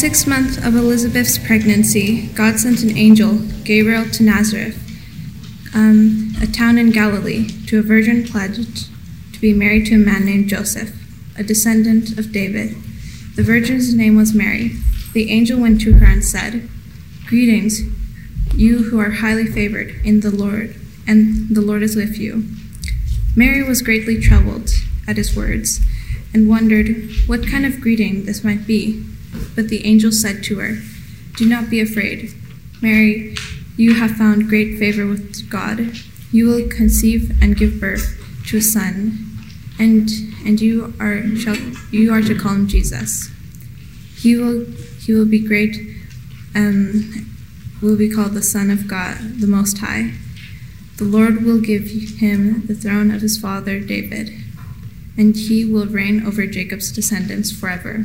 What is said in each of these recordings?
Sixth month of Elizabeth's pregnancy, God sent an angel, Gabriel, to Nazareth, um, a town in Galilee, to a virgin pledged to be married to a man named Joseph, a descendant of David. The virgin's name was Mary. The angel went to her and said, Greetings, you who are highly favored in the Lord, and the Lord is with you. Mary was greatly troubled at his words and wondered what kind of greeting this might be. But the angel said to her, Do not be afraid, Mary, you have found great favor with God. You will conceive and give birth to a son, and and you are shall you are to call him Jesus. He will he will be great, um, will be called the Son of God, the Most High. The Lord will give him the throne of his father David, and he will reign over Jacob's descendants forever.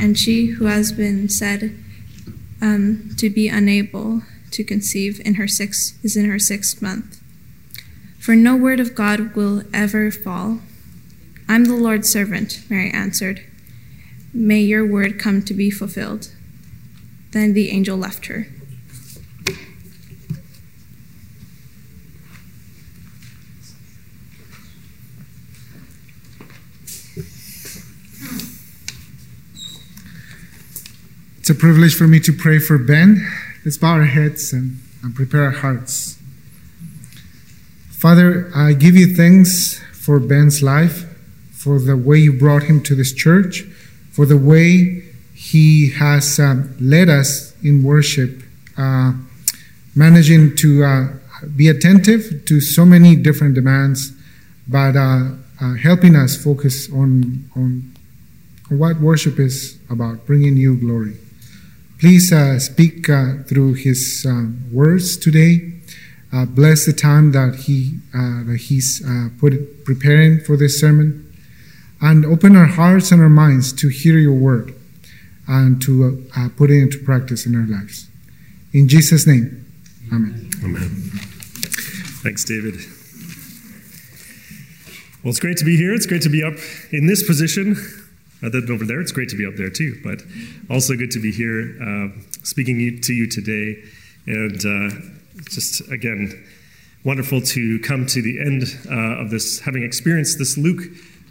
and she who has been said um, to be unable to conceive in her sixth is in her sixth month. For no word of God will ever fall. I'm the Lord's servant, Mary answered. May your word come to be fulfilled. Then the angel left her. It's a privilege for me to pray for Ben. Let's bow our heads and, and prepare our hearts. Father, I give you thanks for Ben's life, for the way you brought him to this church, for the way he has um, led us in worship, uh, managing to uh, be attentive to so many different demands, but uh, uh helping us focus on, on what worship is about, bringing you glory. Please uh, speak uh, through his uh, words today. Bless the time that he that he's put preparing for this sermon, and open our hearts and our minds to hear your word and to put it into practice in our lives. In Jesus' name, Amen. Amen. Thanks, David. Well, it's great to be here. It's great to be up in this position other than over there, it's great to be up there too, but also good to be here uh, speaking to you today. And uh, just again, wonderful to come to the end uh, of this, having experienced this Luke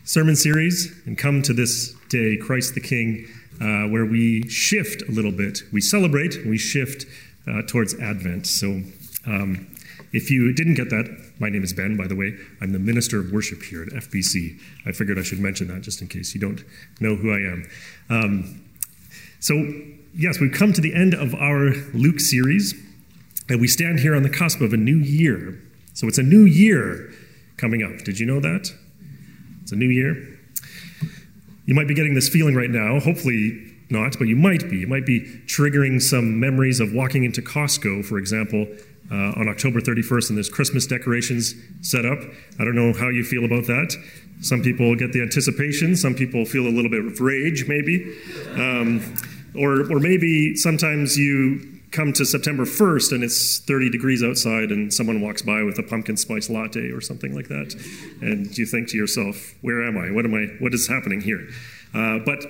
sermon series, and come to this day, Christ the King, uh, where we shift a little bit. We celebrate, we shift uh, towards Advent. So um, if you didn't get that, my name is Ben, by the way. I'm the Minister of Worship here at FBC. I figured I should mention that just in case you don't know who I am. Um, so, yes, we've come to the end of our Luke series, and we stand here on the cusp of a new year. So, it's a new year coming up. Did you know that? It's a new year. You might be getting this feeling right now, hopefully not, but you might be. You might be triggering some memories of walking into Costco, for example, uh, on October 31st, and there's Christmas decorations set up. I don't know how you feel about that. Some people get the anticipation, some people feel a little bit of rage, maybe. Um, or, or maybe sometimes you come to September 1st and it's 30 degrees outside and someone walks by with a pumpkin spice latte or something like that. And you think to yourself, where am I? What am I? What is happening here? Uh, but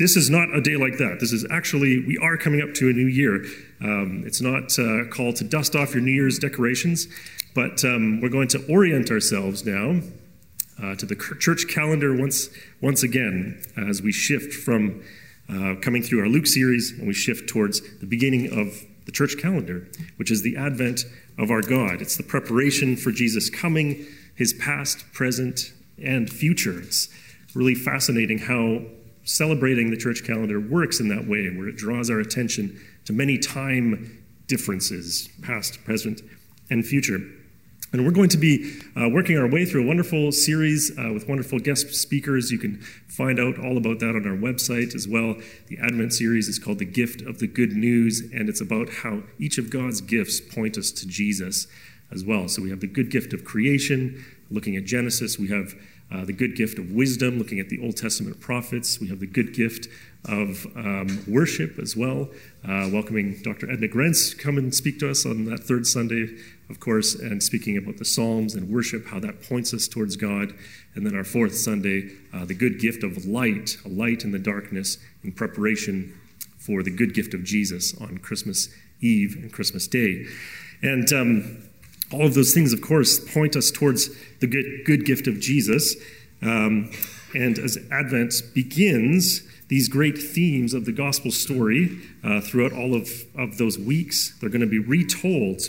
this is not a day like that. This is actually, we are coming up to a new year. Um, it's not a call to dust off your New Year's decorations, but um, we're going to orient ourselves now uh, to the church calendar once, once again as we shift from uh, coming through our Luke series and we shift towards the beginning of the church calendar, which is the advent of our God. It's the preparation for Jesus coming, his past, present, and future. It's really fascinating how celebrating the church calendar works in that way, where it draws our attention to many time differences, past, present, and future. And we're going to be uh, working our way through a wonderful series uh, with wonderful guest speakers. You can find out all about that on our website as well. The Advent series is called The Gift of the Good News, and it's about how each of God's gifts point us to Jesus as well. So we have the good gift of creation, looking at Genesis. We have uh, the good gift of wisdom, looking at the Old Testament prophets. We have the good gift of um, worship as well, uh, welcoming Dr. Edna Grenz come and speak to us on that third Sunday of course, and speaking about the Psalms and worship, how that points us towards God. And then our fourth Sunday, uh, the good gift of light, a light in the darkness in preparation for the good gift of Jesus on Christmas Eve and Christmas Day. And um, all of those things, of course, point us towards the good, good gift of Jesus. Um, and as Advent begins, these great themes of the gospel story uh, throughout all of, of those weeks, they're going to be retold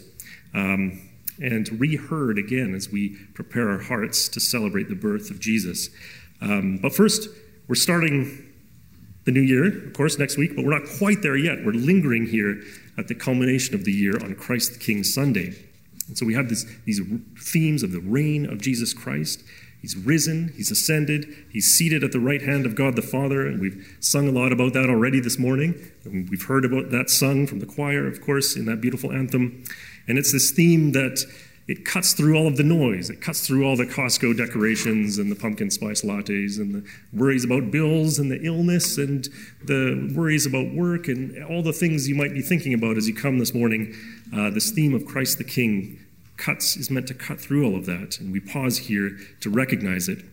um, and reheard again as we prepare our hearts to celebrate the birth of Jesus. Um, but first, we're starting the new year, of course, next week, but we're not quite there yet. We're lingering here at the culmination of the year on Christ the King Sunday. And so we have this, these themes of the reign of Jesus Christ. He's risen, he's ascended, he's seated at the right hand of God the Father, and we've sung a lot about that already this morning. And we've heard about that sung from the choir, of course, in that beautiful anthem. And it's this theme that it cuts through all of the noise. It cuts through all the Costco decorations and the pumpkin spice lattes and the worries about bills and the illness and the worries about work and all the things you might be thinking about as you come this morning. Uh, this theme of Christ the King cuts is meant to cut through all of that, and we pause here to recognize it.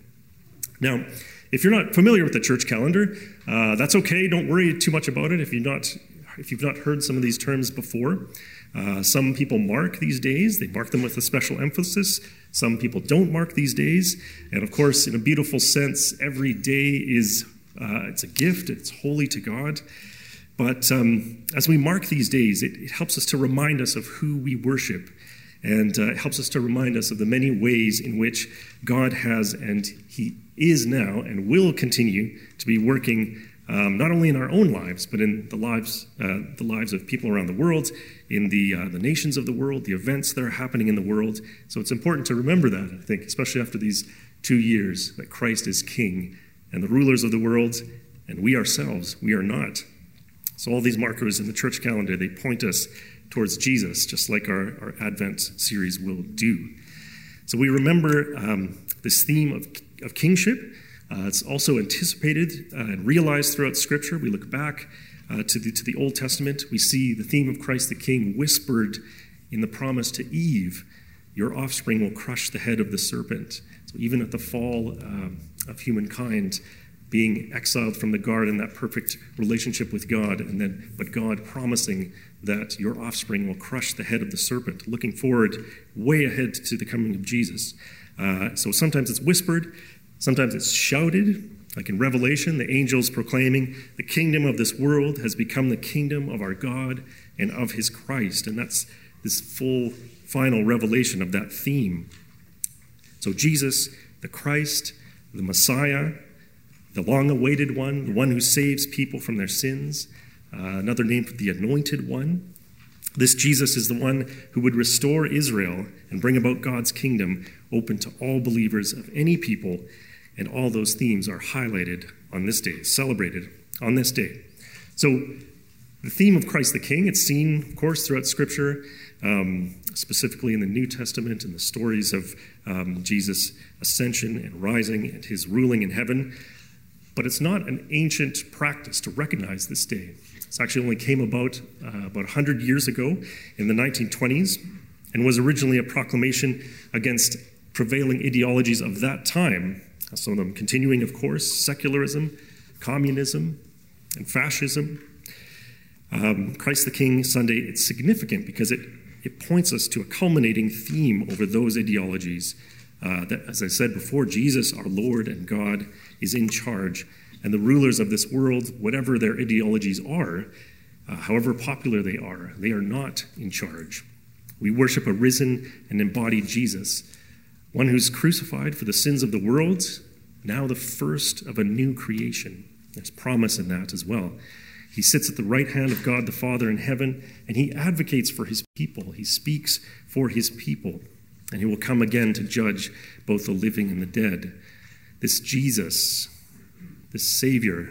Now, if you're not familiar with the church calendar, uh, that's okay. Don't worry too much about it if you've not if you've not heard some of these terms before. Uh, some people mark these days, they mark them with a special emphasis. Some people don't mark these days. And of course, in a beautiful sense, every day is uh, it's a gift, it's holy to God. But um, as we mark these days, it, it, helps us to remind us of who we worship. And uh, it helps us to remind us of the many ways in which God has and He is now and will continue to be working um, not only in our own lives, but in the lives, uh, the lives of people around the world, in the, uh, the nations of the world, the events that are happening in the world. So it's important to remember that, I think, especially after these two years, that Christ is King and the rulers of the world, and we ourselves, we are not. So all these markers in the church calendar, they point us towards Jesus, just like our, our Advent series will do. So we remember um, this theme of, of kingship. Uh, it's also anticipated uh, and realized throughout Scripture. We look back uh, to, the, to the Old Testament, we see the theme of Christ the King whispered in the promise to Eve Your offspring will crush the head of the serpent. So, even at the fall um, of humankind, being exiled from the garden, that perfect relationship with God, and then, but God promising that your offspring will crush the head of the serpent, looking forward way ahead to the coming of Jesus. Uh, so sometimes it's whispered, sometimes it's shouted, like in Revelation, the angels proclaiming, the kingdom of this world has become the kingdom of our God and of his Christ. And that's this full final revelation of that theme. So, Jesus, the Christ, the Messiah, the long awaited one, the one who saves people from their sins, uh, another name for the anointed one. This Jesus is the one who would restore Israel and bring about God's kingdom open to all believers of any people and all those themes are highlighted on this day, celebrated on this day. So, the theme of Christ the King, it's seen, of course, throughout Scripture, um, specifically in the New Testament and the stories of um, Jesus' ascension and rising and his ruling in heaven. But it's not an ancient practice to recognize this day. This actually only came about uh, about 100 years ago in the 1920s and was originally a proclamation against prevailing ideologies of that time some of them continuing, of course, secularism, communism, and fascism. Um, Christ the King Sunday, it's significant because it, it points us to a culminating theme over those ideologies. Uh, that, as I said before, Jesus, our Lord and God, is in charge, and the rulers of this world, whatever their ideologies are, uh, however popular they are, they are not in charge. We worship a risen and embodied Jesus one who's crucified for the sins of the world, now the first of a new creation. There's promise in that as well. He sits at the right hand of God the Father in heaven, and he advocates for his people. He speaks for his people. and he will come again to judge both the living and the dead. This Jesus, this Savior,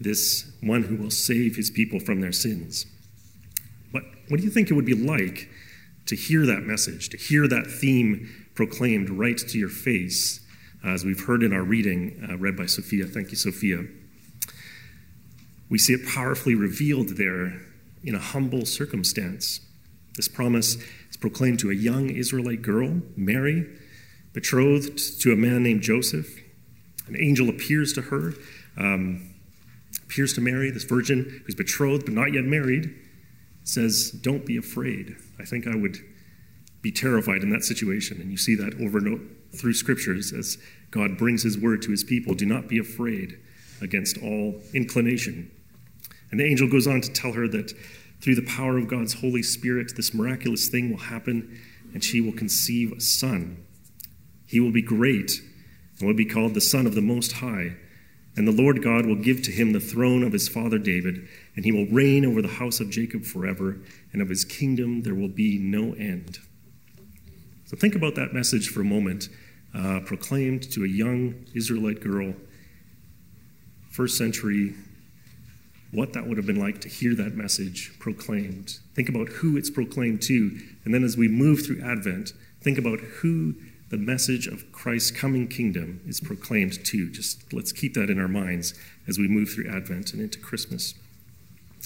this one who will save his people from their sins. What, what do you think it would be like to hear that message, to hear that theme proclaimed right to your face, as we've heard in our reading uh, read by Sophia? Thank you, Sophia. We see it powerfully revealed there in a humble circumstance. This promise is proclaimed to a young Israelite girl, Mary, betrothed to a man named Joseph. An angel appears to her, um, appears to Mary, this virgin who's betrothed but not yet married, says, Don't be afraid. I think I would be terrified in that situation. And you see that over and through scriptures as God brings his word to his people. Do not be afraid against all inclination. And the angel goes on to tell her that through the power of God's Holy Spirit, this miraculous thing will happen, and she will conceive a son. He will be great and will be called the Son of the Most High. And the Lord God will give to him the throne of his father David, and he will reign over the house of Jacob forever, and of his kingdom there will be no end. So think about that message for a moment, uh, proclaimed to a young Israelite girl, first century what that would have been like to hear that message proclaimed. Think about who it's proclaimed to. And then as we move through Advent, think about who the message of Christ's coming kingdom is proclaimed to. Just let's keep that in our minds as we move through Advent and into Christmas.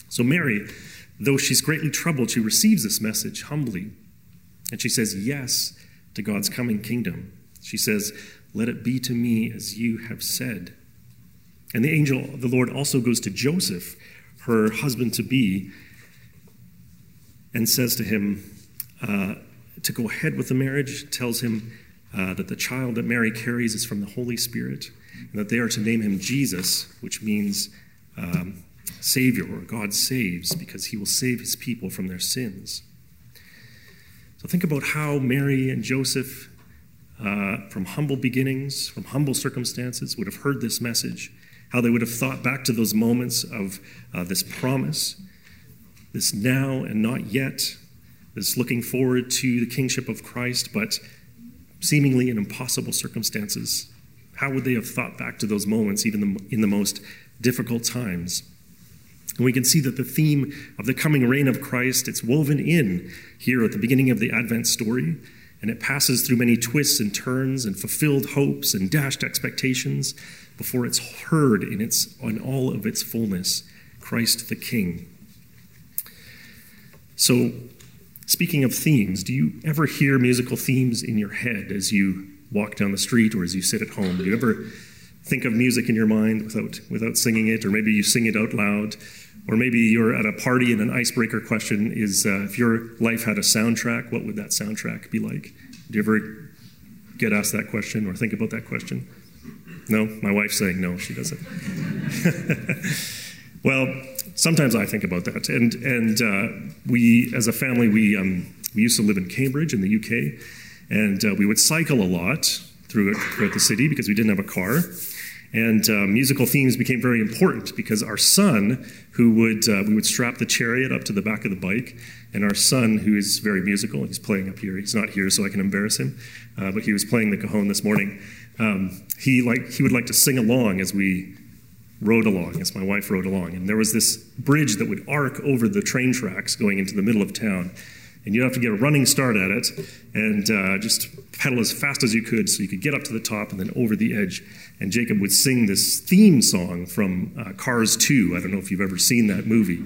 So, Mary, though she's greatly troubled, she receives this message humbly. And she says yes to God's coming kingdom. She says, Let it be to me as you have said. And the angel the Lord also goes to Joseph, her husband to be, and says to him uh, to go ahead with the marriage, tells him uh, that the child that Mary carries is from the Holy Spirit, and that they are to name him Jesus, which means um, Savior, or God saves, because he will save his people from their sins. So think about how Mary and Joseph, uh, from humble beginnings, from humble circumstances, would have heard this message how they would have thought back to those moments of uh, this promise, this now and not yet, this looking forward to the kingship of Christ, but seemingly in impossible circumstances. How would they have thought back to those moments, even in the most difficult times? And we can see that the theme of the coming reign of Christ, it's woven in here at the beginning of the Advent story, and it passes through many twists and turns and fulfilled hopes and dashed expectations before it's heard in its on all of its fullness, Christ the King. So, speaking of themes, do you ever hear musical themes in your head as you walk down the street or as you sit at home? Do you ever think of music in your mind without without singing it, or maybe you sing it out loud? Or maybe you're at a party and an icebreaker question is uh, if your life had a soundtrack, what would that soundtrack be like? Do you ever get asked that question or think about that question? No, my wife's saying no, she doesn't. well, sometimes I think about that, and and uh, we, as a family, we um, we used to live in Cambridge in the UK, and uh, we would cycle a lot through throughout the city because we didn't have a car. And uh, musical themes became very important because our son, who would uh, we would strap the chariot up to the back of the bike, and our son, who is very musical, he's playing up here. He's not here, so I can embarrass him, uh, but he was playing the cajon this morning. Um, he like he would like to sing along as we rode along, as my wife rode along, and there was this bridge that would arc over the train tracks going into the middle of town and you'd have to get a running start at it and uh, just pedal as fast as you could so you could get up to the top and then over the edge. And Jacob would sing this theme song from uh, Cars 2. I don't know if you've ever seen that movie,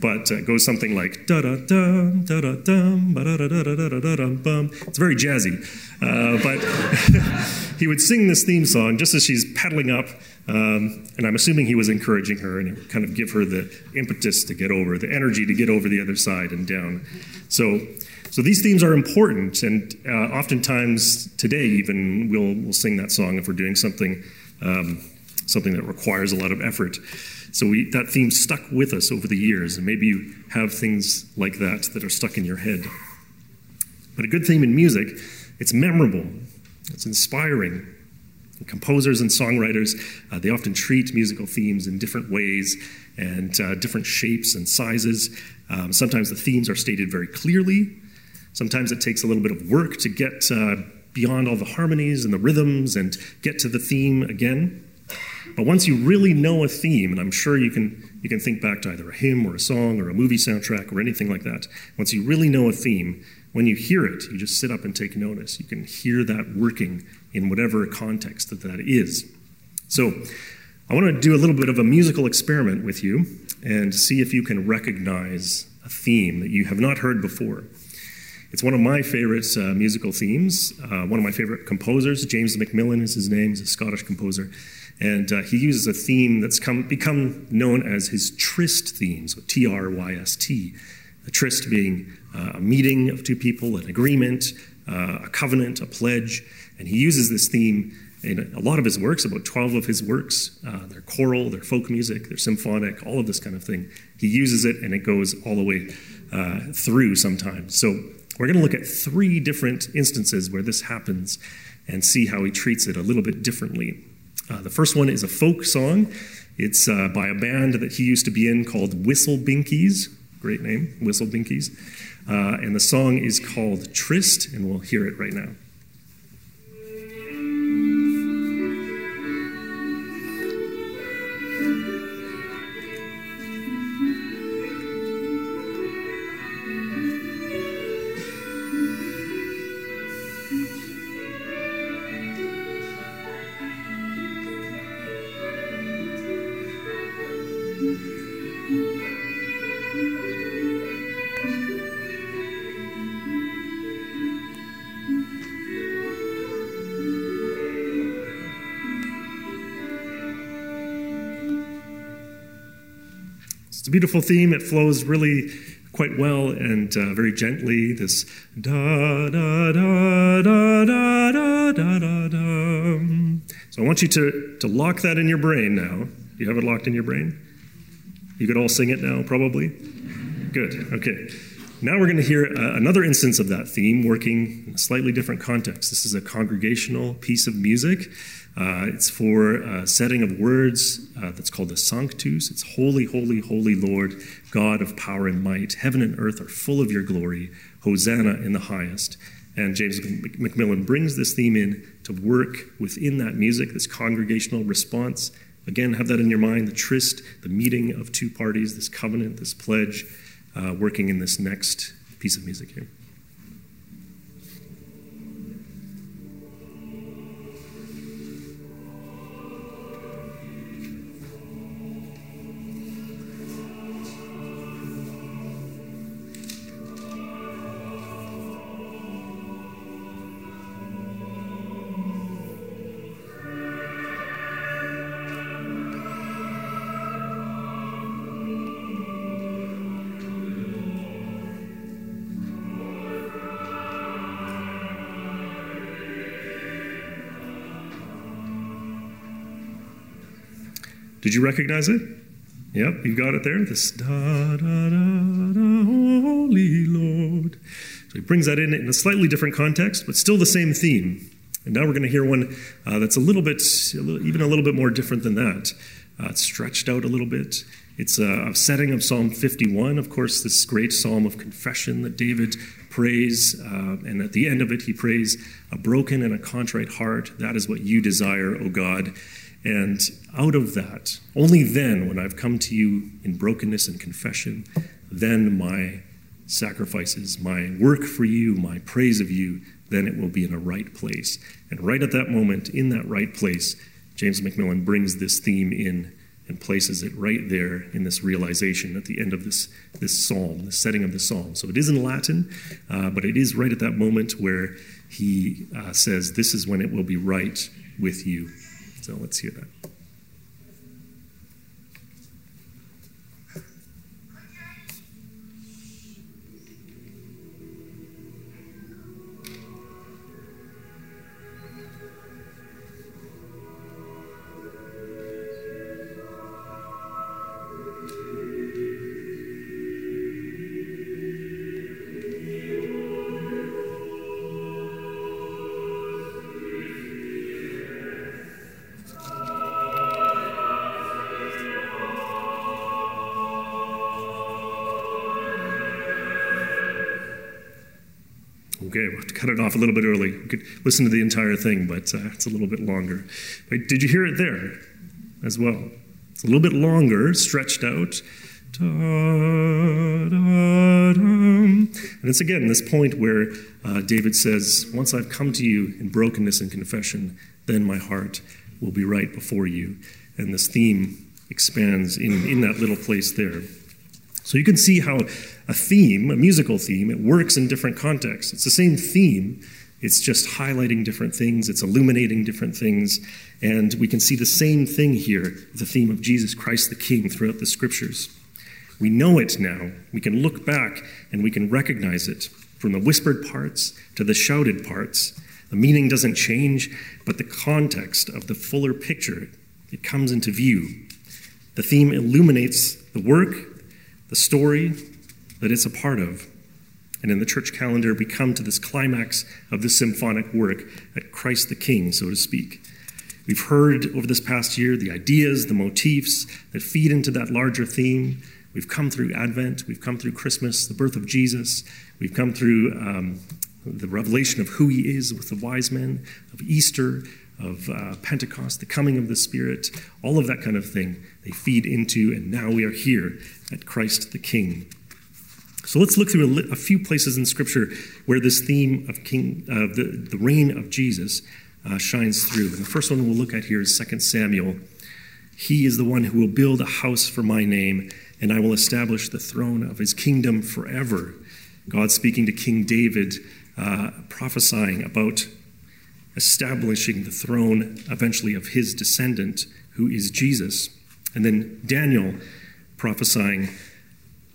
but uh, it goes something like da da da da da dum da da da da da da da bum. It's very jazzy, uh, but he would sing this theme song just as she's pedaling up um, and I'm assuming he was encouraging her and kind of give her the impetus to get over, the energy to get over the other side and down. So, so these themes are important, and uh, oftentimes today even we'll we'll sing that song if we're doing something um, something that requires a lot of effort. So we, that theme stuck with us over the years, and maybe you have things like that that are stuck in your head. But a good theme in music, it's memorable, it's inspiring, composers and songwriters, uh, they often treat musical themes in different ways and uh, different shapes and sizes. Um, sometimes the themes are stated very clearly, Sometimes it takes a little bit of work to get uh, beyond all the harmonies and the rhythms and get to the theme again. But once you really know a theme, and I'm sure you can, you can think back to either a hymn or a song or a movie soundtrack or anything like that, once you really know a theme, when you hear it, you just sit up and take notice. You can hear that working in whatever context that that is. So, I want to do a little bit of a musical experiment with you and see if you can recognize a theme that you have not heard before. It's one of my favorite uh, musical themes. Uh, one of my favorite composers, James MacMillan is his name, he's a Scottish composer. And uh, he uses a theme that's come, become known as his tryst theme, so T R Y S T. Tryst being uh, a meeting of two people, an agreement, uh, a covenant, a pledge. And he uses this theme in a lot of his works, about 12 of his works. Uh, they're choral, they're folk music, they're symphonic, all of this kind of thing. He uses it and it goes all the way uh, through sometimes. So we're going to look at three different instances where this happens and see how he treats it a little bit differently. Uh, the first one is a folk song. It's uh, by a band that he used to be in called Whistlebinkies. Great name, Whistlebinkies. Uh, and the song is called Tryst, and we'll hear it right now. A beautiful theme. It flows really quite well and uh, very gently. This da da da da da da da da da. So I want you to, to lock that in your brain now. Do you have it locked in your brain? You could all sing it now, probably? Good, okay. Now we're going to hear uh, another instance of that theme working in a slightly different context. This is a congregational piece of music. Uh, it's for setting of words uh, that's called the Sanctus. It's holy, holy, holy Lord, God of power and might. Heaven and earth are full of your glory. Hosanna in the highest. And James MacMillan brings this theme in to work within that music, this congregational response. Again, have that in your mind the tryst, the meeting of two parties, this covenant, this pledge, uh, working in this next piece of music here. Did you recognize it? Yep, you got it there. This da da da da, holy Lord. So he brings that in in a slightly different context, but still the same theme. And now we're going to hear one uh, that's a little bit, a little, even a little bit more different than that. Uh, it's stretched out a little bit. It's a, setting of Psalm 51, of course, this great psalm of confession that David prays. Uh, and at the end of it, he prays, A broken and a contrite heart, that is what you desire, O God. And out of that, only then, when I've come to you in brokenness and confession, then my sacrifices, my work for you, my praise of you, then it will be in a right place. And right at that moment, in that right place, James MacMillan brings this theme in and places it right there in this realization at the end of this, this psalm, the setting of the psalm. So it is in Latin, uh, but it is right at that moment where he uh, says, This is when it will be right with you. So let's hear that. Okay, we'll have to cut it off a little bit early. We could listen to the entire thing, but uh, it's a little bit longer. But did you hear it there as well? It's a little bit longer, stretched out. And it's again this point where uh, David says, Once I've come to you in brokenness and confession, then my heart will be right before you. And this theme expands in, in that little place there. So you can see how a theme, a musical theme, it works in different contexts. It's the same theme, it's just highlighting different things, it's illuminating different things. And we can see the same thing here, the theme of Jesus Christ the King throughout the scriptures. We know it now. We can look back and we can recognize it from the whispered parts to the shouted parts. The meaning doesn't change, but the context of the fuller picture, it comes into view. The theme illuminates the work, the story that it's a part of. And in the church calendar, we come to this climax of this symphonic work at Christ the King, so to speak. We've heard over this past year the ideas, the motifs that feed into that larger theme. We've come through Advent, we've come through Christmas, the birth of Jesus, we've come through um, the revelation of who he is with the wise men, of Easter, of uh, Pentecost, the coming of the Spirit, all of that kind of thing. They feed into, and now we are here at Christ the King. So let's look through a, li- a few places in Scripture where this theme of King, uh, the, the reign of Jesus uh, shines through. And the first one we'll look at here is 2 Samuel. He is the one who will build a house for my name and I will establish the throne of his kingdom forever. God speaking to King David, uh, prophesying about establishing the throne eventually of his descendant, who is Jesus. And then Daniel prophesying,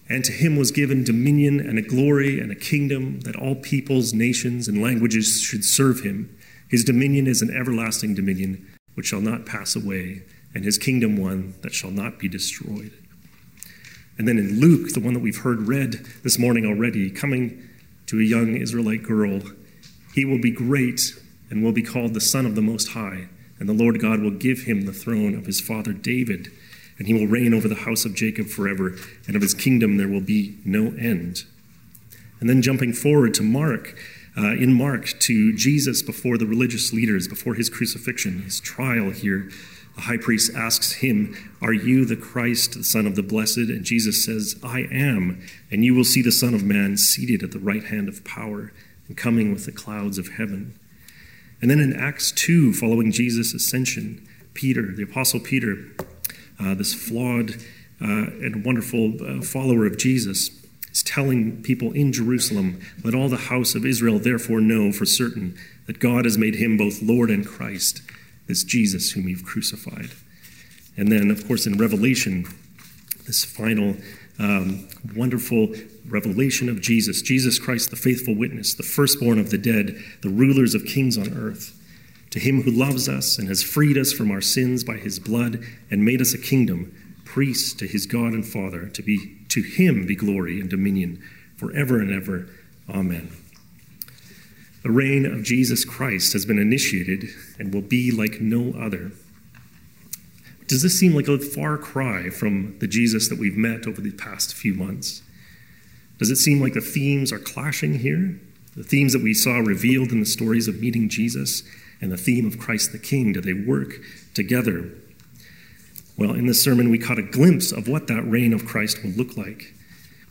and to him was given dominion and a glory and a kingdom that all peoples, nations, and languages should serve him. His dominion is an everlasting dominion which shall not pass away, and his kingdom one that shall not be destroyed. And then in Luke, the one that we've heard read this morning already, coming to a young Israelite girl, he will be great and will be called the Son of the Most High, and the Lord God will give him the throne of his father David, and he will reign over the house of Jacob forever, and of his kingdom there will be no end. And then jumping forward to Mark, uh, in Mark, to Jesus before the religious leaders, before his crucifixion, his trial here the high priest asks him, Are you the Christ, the Son of the Blessed? And Jesus says, I am. And you will see the Son of Man seated at the right hand of power and coming with the clouds of heaven. And then in Acts 2, following Jesus' ascension, Peter, the Apostle Peter, uh, this flawed uh, and wonderful uh, follower of Jesus, is telling people in Jerusalem, Let all the house of Israel therefore know for certain that God has made him both Lord and Christ this Jesus whom you've crucified. And then, of course, in Revelation, this final um, wonderful revelation of Jesus, Jesus Christ, the faithful witness, the firstborn of the dead, the rulers of kings on earth. To him who loves us and has freed us from our sins by his blood and made us a kingdom, priests to his God and Father, to be to him be glory and dominion forever and ever. Amen. The reign of Jesus Christ has been initiated and will be like no other. Does this seem like a far cry from the Jesus that we've met over the past few months? Does it seem like the themes are clashing here? The themes that we saw revealed in the stories of meeting Jesus and the theme of Christ the King, do they work together? Well, in this sermon, we caught a glimpse of what that reign of Christ will look like.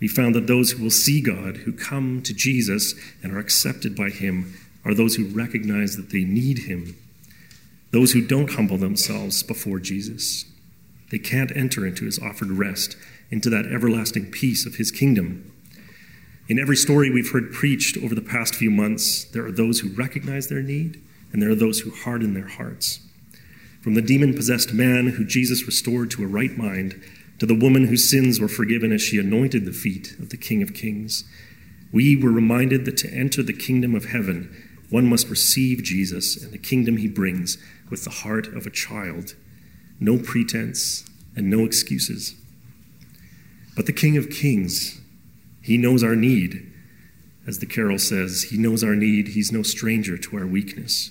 We found that those who will see God, who come to Jesus and are accepted by Him, are those who recognize that they need Him. Those who don't humble themselves before Jesus, they can't enter into His offered rest, into that everlasting peace of His kingdom. In every story we've heard preached over the past few months, there are those who recognize their need, and there are those who harden their hearts. From the demon possessed man who Jesus restored to a right mind to the woman whose sins were forgiven as she anointed the feet of the King of Kings. We were reminded that to enter the kingdom of heaven, one must receive Jesus and the kingdom he brings with the heart of a child. No pretense and no excuses. But the King of Kings, he knows our need. As the carol says, he knows our need. He's no stranger to our weakness.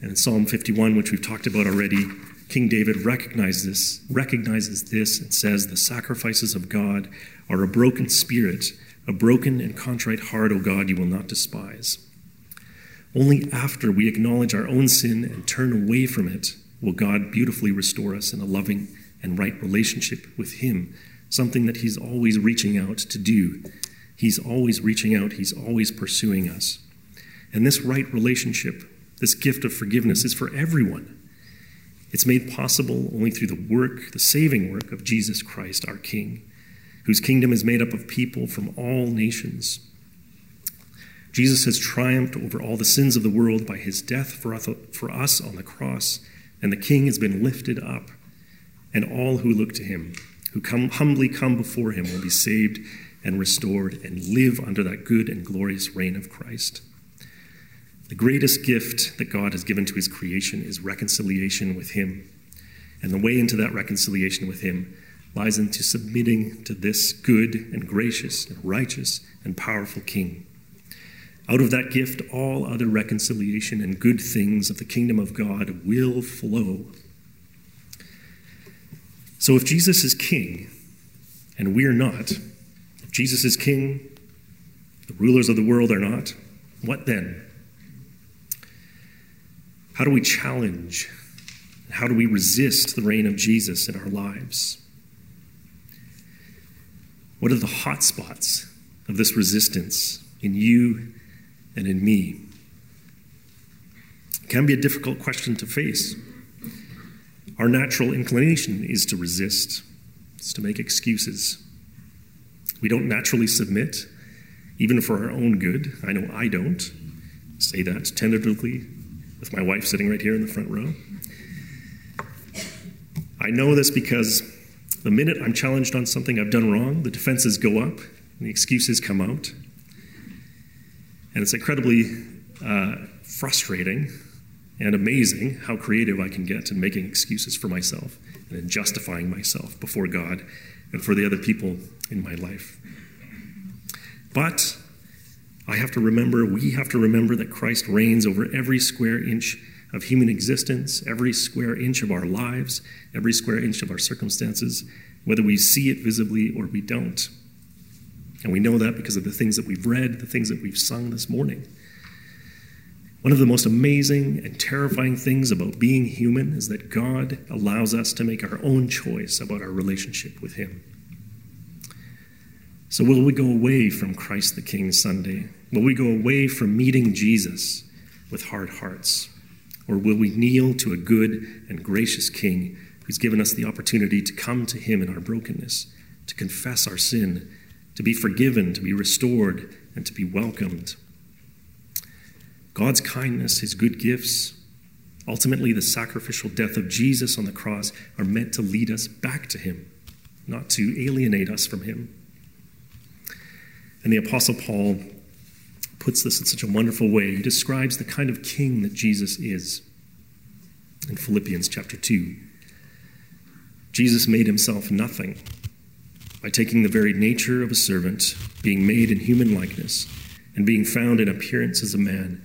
And in Psalm 51, which we've talked about already, King David recognizes this, recognizes this and says, The sacrifices of God are a broken spirit, A broken and contrite heart, O God, you will not despise. Only after we acknowledge our own sin and turn away from it will God beautifully restore us in a loving and right relationship with Him, something that He's always reaching out to do. He's always reaching out, He's always pursuing us. And this right relationship, this gift of forgiveness, is for everyone. It's made possible only through the work, the saving work of Jesus Christ, our King, whose kingdom is made up of people from all nations. Jesus has triumphed over all the sins of the world by his death for us on the cross, and the King has been lifted up, and all who look to him, who come, humbly come before him, will be saved and restored and live under that good and glorious reign of Christ. The greatest gift that God has given to his creation is reconciliation with him. And the way into that reconciliation with him lies into submitting to this good and gracious and righteous and powerful king. Out of that gift, all other reconciliation and good things of the kingdom of God will flow. So if Jesus is king and we're not, if Jesus is king, the rulers of the world are not, what then? How do we challenge? How do we resist the reign of Jesus in our lives? What are the hot spots of this resistance in you and in me? It can be a difficult question to face. Our natural inclination is to resist, it's to make excuses. We don't naturally submit, even for our own good. I know I don't. Say that tentatively with my wife sitting right here in the front row. I know this because the minute I'm challenged on something I've done wrong, the defenses go up and the excuses come out. And it's incredibly uh, frustrating and amazing how creative I can get in making excuses for myself and in justifying myself before God and for the other people in my life. But I have to remember, we have to remember that Christ reigns over every square inch of human existence, every square inch of our lives, every square inch of our circumstances, whether we see it visibly or we don't. And we know that because of the things that we've read, the things that we've sung this morning. One of the most amazing and terrifying things about being human is that God allows us to make our own choice about our relationship with Him. So, will we go away from Christ the King Sunday? Will we go away from meeting Jesus with hard hearts? Or will we kneel to a good and gracious King who's given us the opportunity to come to Him in our brokenness, to confess our sin, to be forgiven, to be restored, and to be welcomed? God's kindness, His good gifts, ultimately the sacrificial death of Jesus on the cross, are meant to lead us back to Him, not to alienate us from Him. And the Apostle Paul puts this in such a wonderful way. He describes the kind of king that Jesus is in Philippians chapter 2. Jesus made himself nothing by taking the very nature of a servant, being made in human likeness, and being found in appearance as a man,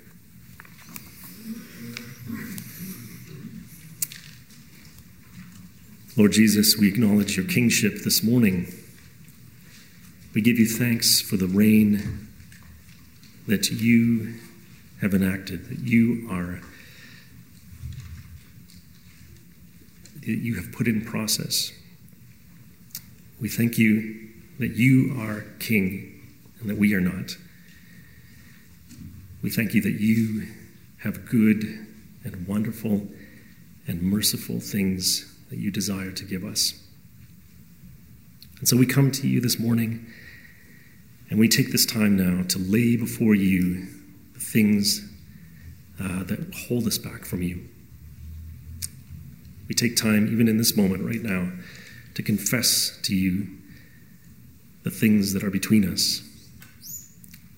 Lord Jesus, we acknowledge your kingship this morning. We give you thanks for the reign that you have enacted, that you are, that you have put in process. We thank you that you are King and that we are not. We thank you that you have good and wonderful and merciful things that you desire to give us. And so we come to you this morning and we take this time now to lay before you the things uh, that hold us back from you. We take time, even in this moment right now, to confess to you the things that are between us,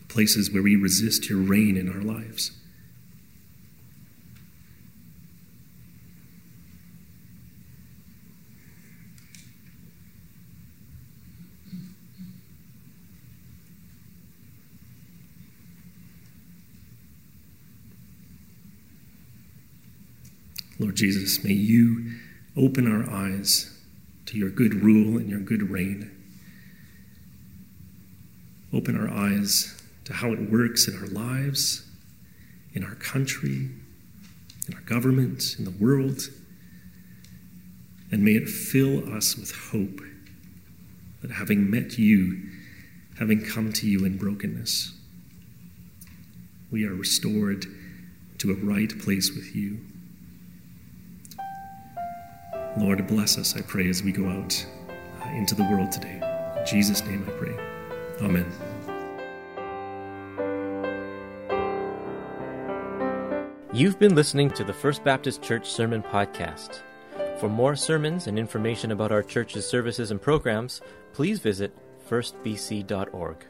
places where we resist your reign in our lives. Lord Jesus, may you open our eyes to your good rule and your good reign. Open our eyes to how it works in our lives, in our country, in our government, in the world. And may it fill us with hope that having met you, having come to you in brokenness, we are restored to a right place with you. Lord, bless us, I pray, as we go out uh, into the world today. In Jesus' name I pray. Amen. You've been listening to the First Baptist Church Sermon Podcast. For more sermons and information about our church's services and programs, please visit firstbc.org.